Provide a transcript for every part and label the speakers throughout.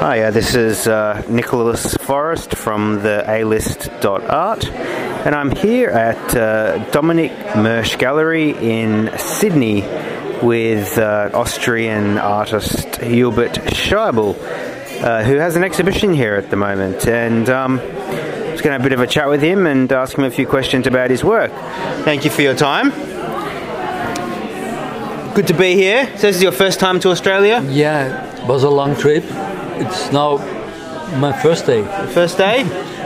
Speaker 1: Hi, uh, this is uh, Nicholas Forrest from the A-List.art, and I'm here at uh, Dominik Mersch Gallery in Sydney with uh, Austrian artist Hubert Scheibl, uh, who has an exhibition here at the moment, and um, I was going to have a bit of a chat with him and ask him a few questions about his work. Thank you for your time. Good to be here. So this is your first time to Australia?
Speaker 2: Yeah, it was a long trip. It's now my first day.
Speaker 1: First day?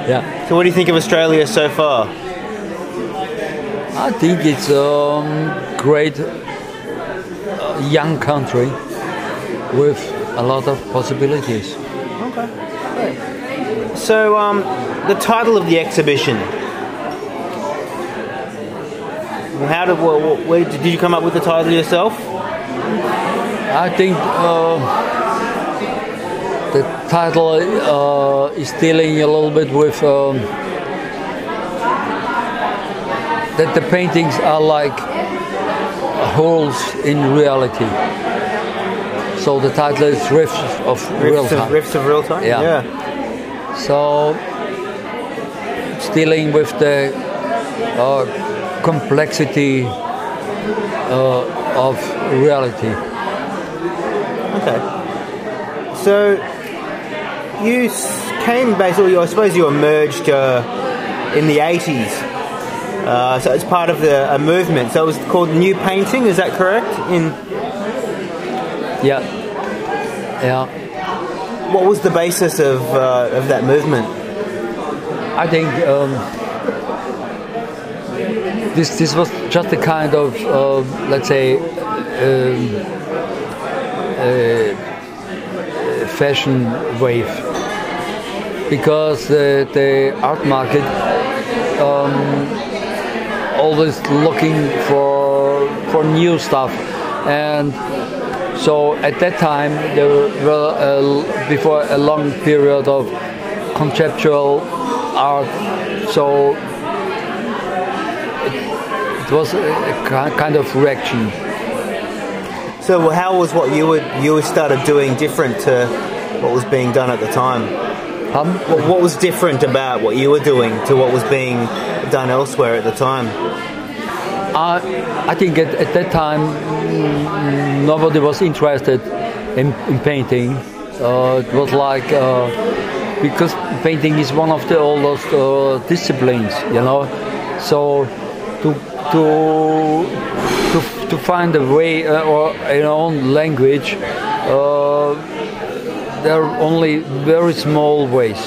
Speaker 2: Yeah,
Speaker 1: So what do you think of Australia so far?
Speaker 2: I think it's a um, great uh, young country with a lot of possibilities. Okay.
Speaker 1: So, um, the title of the exhibition. How did wh- wh- where, did you come up with the title yourself?
Speaker 2: I think uh, the title uh, is dealing a little bit with um, that the paintings are like holes in reality. So the title is Rifts of Real
Speaker 1: Riffs of,
Speaker 2: Time.
Speaker 1: Riffs of real time.
Speaker 2: Yeah. So it's dealing with the uh, complexity uh, of reality.
Speaker 1: Okay. So you came basically. I suppose you emerged uh, in the eighties. Uh, so it's part of the a movement. So it was called New Painting. Is that correct? In
Speaker 2: Yeah. Yeah.
Speaker 1: what was the basis of uh, of that movement?
Speaker 2: I think um, this this was just a kind of uh, let's say um, uh, fashion wave because the, the art market um, always looking for for new stuff. And so at that time there were before a long period of conceptual art. So it, it was a, kind of reaction.
Speaker 1: So how was what you would you started doing different to what was being done at the time?
Speaker 2: Um,
Speaker 1: What, what was different about what you were doing to what was being done elsewhere at the time?
Speaker 2: I, I think at, at that time mm, nobody was interested in, in painting. Uh, it was like uh, because painting is one of the oldest uh, disciplines, you know. So to to to, to find a way uh, or in our own language, uh, there are only very small ways.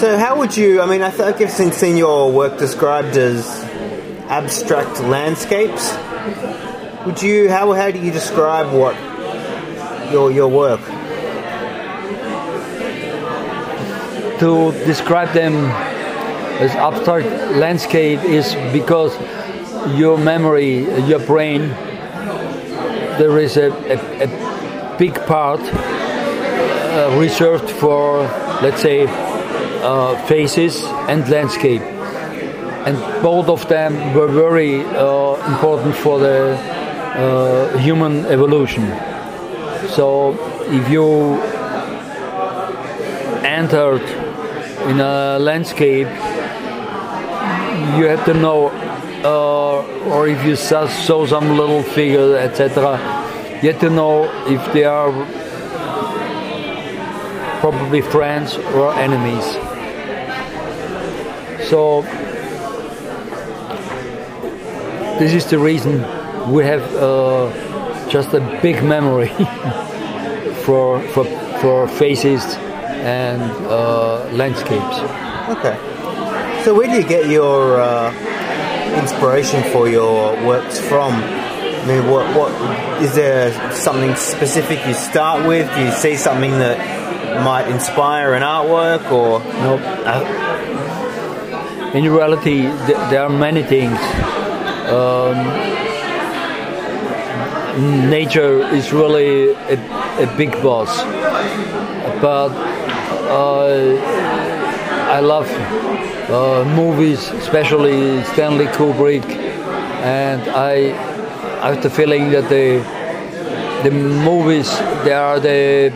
Speaker 1: So how would you? I mean, I th- I've seen, seen your work described as abstract landscapes. Would you? How how do you describe what your your work?
Speaker 2: to describe them as abstract landscape is because your memory, your brain, there is a, a, a big part uh, reserved for, let's say, uh, faces and landscape. And both of them were very uh, important for the uh, human evolution. So if you entered in a landscape, you have to know, uh, or if you saw, saw some little figure, etc., have to know if they are probably friends or enemies. So, this is the reason we have uh, just a big memory for, for, for faces and uh, landscapes.
Speaker 1: Okay. So where do you get your uh, inspiration for your works from? I mean, what what is there something specific you start with? Do you see something that might inspire an artwork, or
Speaker 2: No,
Speaker 1: uh,
Speaker 2: in reality, th- there are many things. Um, nature is really a, a big boss, but uh, I love uh, movies, especially Stanley Kubrick, and I, I have the feeling that the the movies they are the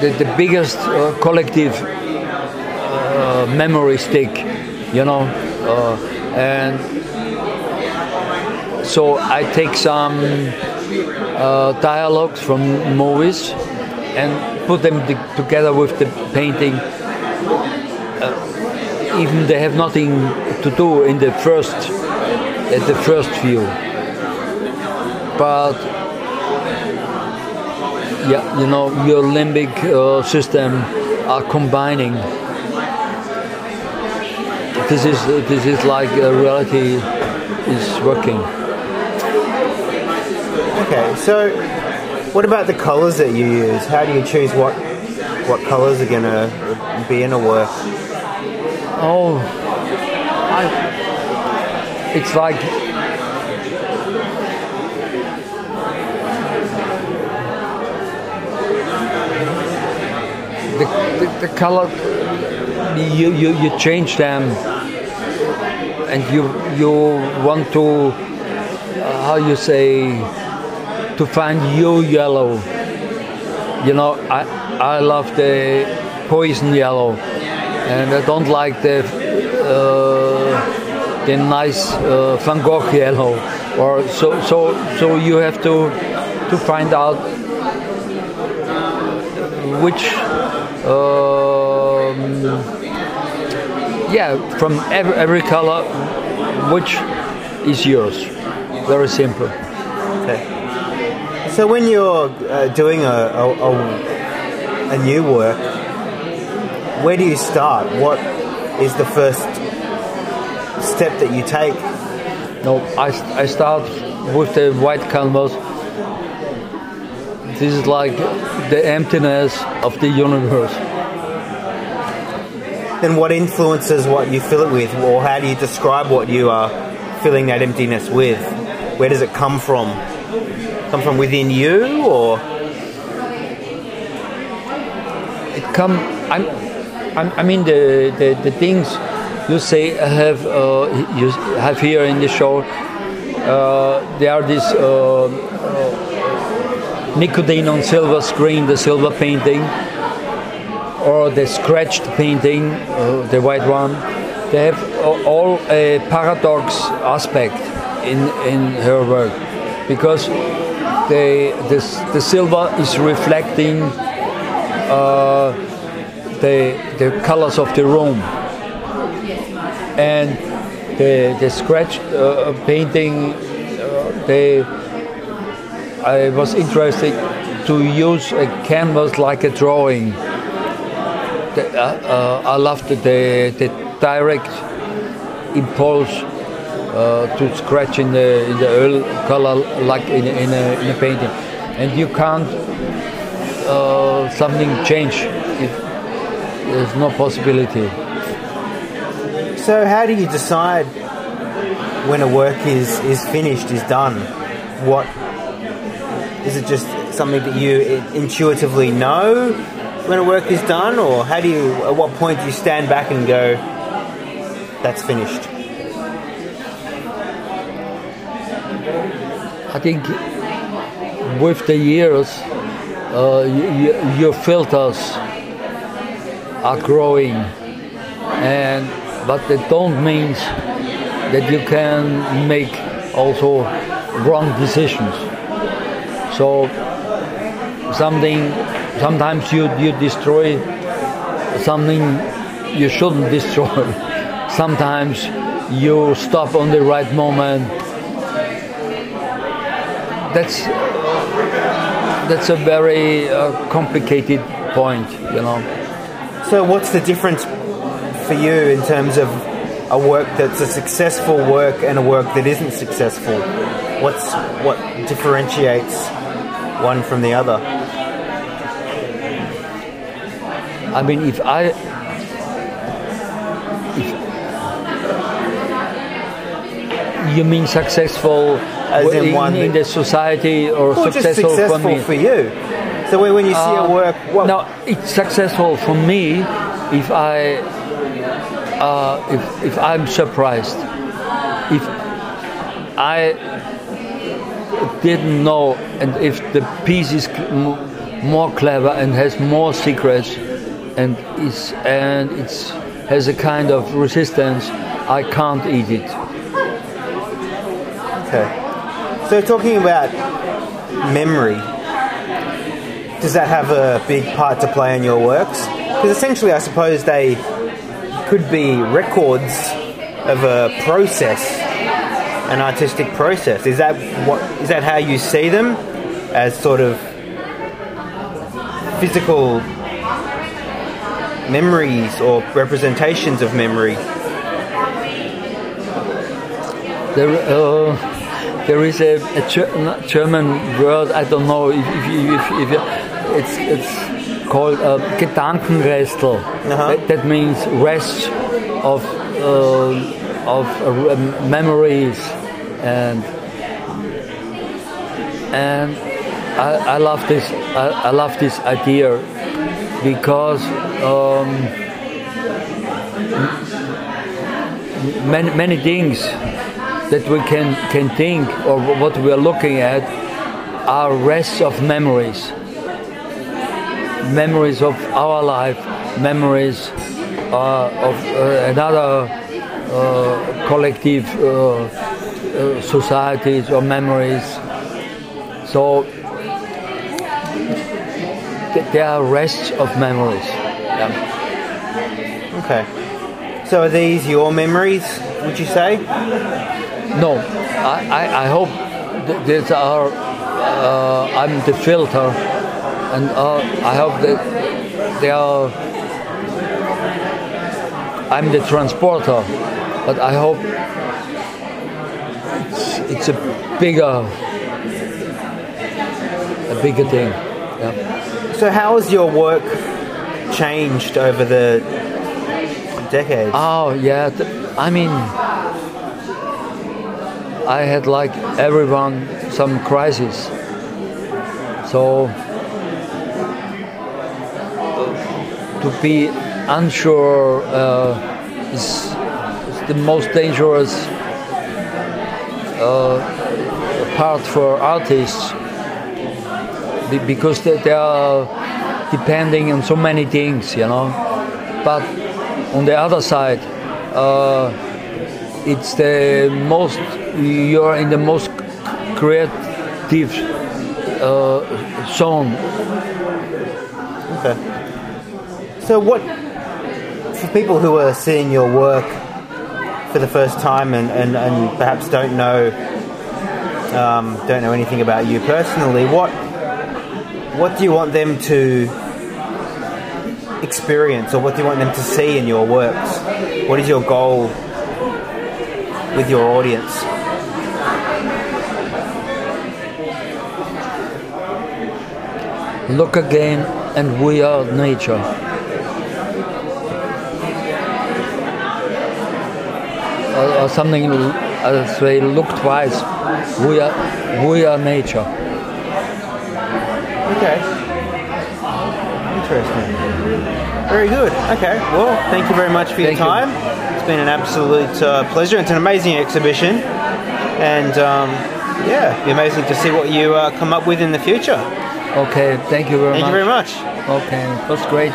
Speaker 2: the, the biggest uh, collective uh, memory stick, you know, uh, and so I take some uh, dialogues from movies and put them together with the painting. Uh, even they have nothing to do in the first at the first view, but yeah, you know, your limbic uh, system are combining. This is this is like reality is working.
Speaker 1: Okay, so what about the colors that you use? How do you choose what what colors are gonna be in a work?
Speaker 2: Oh, I, it's like the, the, the color you, you, you change them and you you want to uh, how you say to find your yellow. You know I I love the poison yellow and I don't like the uh, the nice uh, Van Gogh yellow or so so so you have to to find out which um, yeah, from every, every color, which is yours. Very simple.
Speaker 1: Okay. So when you're uh, doing a, a, a, a new work, where do you start? What is the first step that you take?
Speaker 2: No, I, I start with the white canvas. This is like the emptiness of the universe.
Speaker 1: Then what influences what you fill it with, or how do you describe what you are filling that emptiness with? Where does it come from? Come from within you, or
Speaker 2: it come? I'm, I'm I mean the, the, the things you say have uh, you have here in the show. Uh, they are this uh, nicotine on silver screen, the silver painting, or the scratched painting, uh, the white one. They have all a paradox aspect in, in her work because the, the, the silver is reflecting uh, the, the colors of the room. And the, the scratched uh, painting, uh, they I was interested to use a canvas like a drawing. The, uh, uh, I loved the, the direct impulse uh, to scratch in the in the oil color like in, in, a, in a painting, and you can't uh, something change if there's no possibility.
Speaker 1: So how do you decide when a work is is finished, is done? What is it just something that you intuitively know when a work is done, or how do you? At what point do you stand back and go, "That's finished"?
Speaker 2: I think with the years, uh, your filters are growing, and but they don't mean that you can make also wrong decisions. So something sometimes you you destroy something you shouldn't destroy. sometimes you stop on the right moment. That's that's a very uh, complicated point, you know.
Speaker 1: So what's the difference for you in terms of a work that's a successful work and a work that isn't successful? What's what differentiates one from the other?
Speaker 2: I mean, if I if you mean successful
Speaker 1: As in,
Speaker 2: in,
Speaker 1: one
Speaker 2: in the society or
Speaker 1: well,
Speaker 2: successful,
Speaker 1: successful
Speaker 2: for me?
Speaker 1: for you. So when you see
Speaker 2: Uh,
Speaker 1: a work, what,
Speaker 2: no, it's successful for me if I uh, if if I'm surprised, if I didn't know, and if the piece is more clever and has more secrets, and is and it's has a kind of resistance, I can't eat it.
Speaker 1: Okay. So talking about memory, does that have a big part to play in your works? Because essentially, I suppose they could be records of a process, an artistic process. Is that what? Is that how you see them? As sort of physical memories or representations of memory?
Speaker 2: There, uh, there is a, a Ger- German word. I don't know if, if, if, if it's it's called uh, Gedankenrestel. That, that means rest of uh, of uh, memories. And and I, I love this I, I love this idea because um, many many things that we can can think or what we are looking at are rests of memories memories of our life memories uh, of uh, another uh, collective uh, uh, societies or memories so th- they are rests of memories yeah.
Speaker 1: Okay. So are these your memories? Would you say?
Speaker 2: No, I, I, I hope th- these are. Uh, I'm the filter, and uh, I hope that they are. I'm the transporter, but I hope it's, it's a bigger, a bigger thing. Yeah.
Speaker 1: So how has your work changed over the decades?
Speaker 2: Oh yeah, I mean, I had like everyone some crisis. So to be unsure uh, is, is the most dangerous uh, part for artists because they, are depending on so many things, you know. But on the other side, uh, it's the most you're in the most creative uh, zone.
Speaker 1: Okay. So what, for people who are seeing your work for the first time and, and, and perhaps don't know um, don't know anything about you personally, what what do you want them to experience or what do you want them to see in your works? What is your goal with your audience?
Speaker 2: Look again, and we are nature. Or, or something. as say, look twice. We are, we are nature.
Speaker 1: Okay. Interesting. Very good. Okay. Well, thank you very much for your
Speaker 2: Thank you.
Speaker 1: time. It's been an absolute uh, pleasure. It's an amazing exhibition, and um, yeah, be amazing to see what you uh, come up with in the future.
Speaker 2: Okay, thank you very
Speaker 1: Thank
Speaker 2: much.
Speaker 1: Thank you very much.
Speaker 2: Okay, that's great.